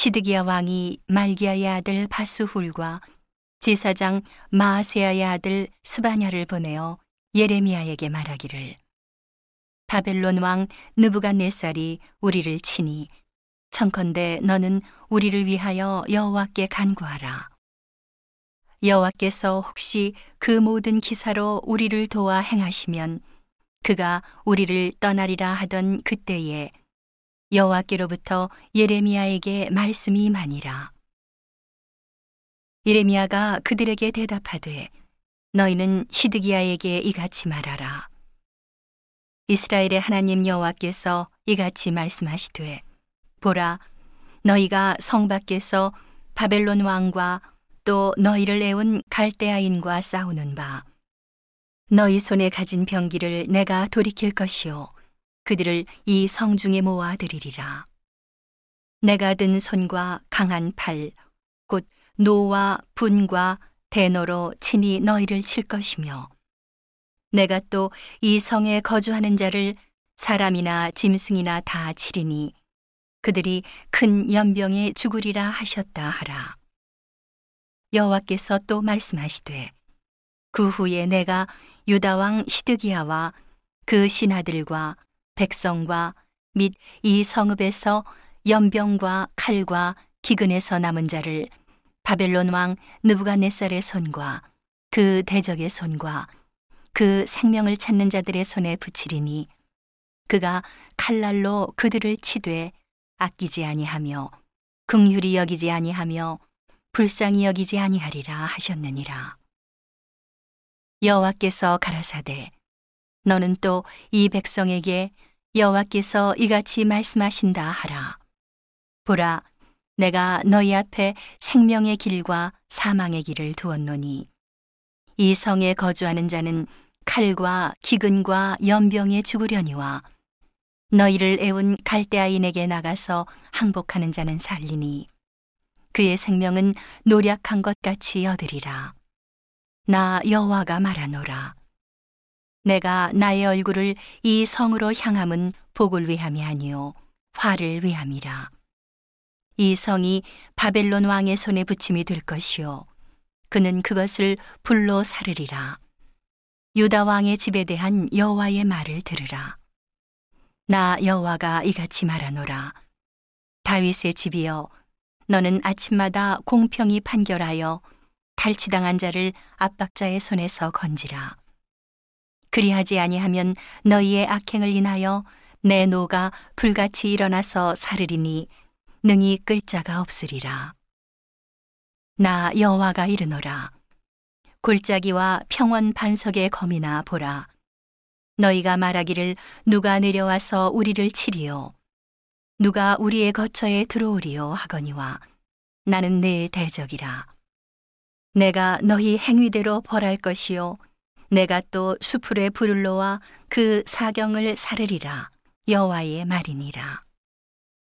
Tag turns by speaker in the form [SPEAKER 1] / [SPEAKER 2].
[SPEAKER 1] 시드기야 왕이 말기야의 아들 바수훌과 제사장 마아세야의 아들 스바냐를 보내어 예레미야에게 말하기를. 바벨론 왕 느부갓네살이 우리를 치니 청컨대 너는 우리를 위하여 여호와께 간구하라. 여호와께서 혹시 그 모든 기사로 우리를 도와 행하시면 그가 우리를 떠나리라 하던 그때에 여호와께로부터 예레미야에게 말씀이 임하니라. 예레미야가 그들에게 대답하되 너희는 시드기야에게 이같이 말하라. 이스라엘의 하나님 여호와께서 이같이 말씀하시되 보라 너희가 성 밖에서 바벨론 왕과 또 너희를 애운 갈대아인과 싸우는 바 너희 손에 가진 병기를 내가 돌이킬 것이요 그들을 이 성중에 모아들이리라. 내가 든 손과 강한 팔 곧 노와 분과 대노로 친히 너희를 칠 것이며 내가 또 이 성에 거주하는 자를 사람이나 짐승이나 다 치리니 그들이 큰 연병에 죽으리라 하셨다 하라. 여호와께서 또 말씀하시되 그 후에 내가 유다 왕 시드기야와 그 신하들과 백성과 및 이 성읍에서 연병과 칼과 기근에서 남은 자를 바벨론 왕 느부갓네살의 손과 그 대적의 손과 그 생명을 찾는 자들의 손에 붙이리니 그가 칼날로 그들을 치되 아끼지 아니하며 긍휼히 여기지 아니하며 불쌍히 여기지 아니하리라 하셨느니라. 여호와께서 가라사대 너는 또 이 백성에게 여호와께서 이같이 말씀하신다 하라. 보라 내가 너희 앞에 생명의 길과 사망의 길을 두었노니 이 성에 거주하는 자는 칼과 기근과 연병에 죽으려니와 너희를 애운 갈대아인에게 나가서 항복하는 자는 살리니 그의 생명은 노력한 것 같이 얻으리라. 나 여호와가 말하노라 내가 나의 얼굴을 이 성으로 향함은 복을 위함이 아니요 화를 위함이라. 이 성이 바벨론 왕의 손에 붙임이 될 것이요 그는 그것을 불로 사르리라. 유다 왕의 집에 대한 여호와의 말을 들으라. 나 여호와가 이같이 말하노라. 다윗의 집이여 너는 아침마다 공평히 판결하여 탈취당한 자를 압박자의 손에서 건지라 그리하지 아니하면 너희의 악행을 인하여 내 노가 불같이 일어나서 사르리니 능히 끌 자가 없으리라. 나 여호와가 이르노라. 골짜기와 평원 반석의 검이나 보라. 너희가 말하기를 누가 내려와서 우리를 치리요. 누가 우리의 거처에 들어오리요 하거니와 나는 내 대적이라. 내가 너희 행위대로 벌할 것이요. 내가 또 수풀의 불을 놓아 그 사경을 사르리라. 여호와의 말이니라.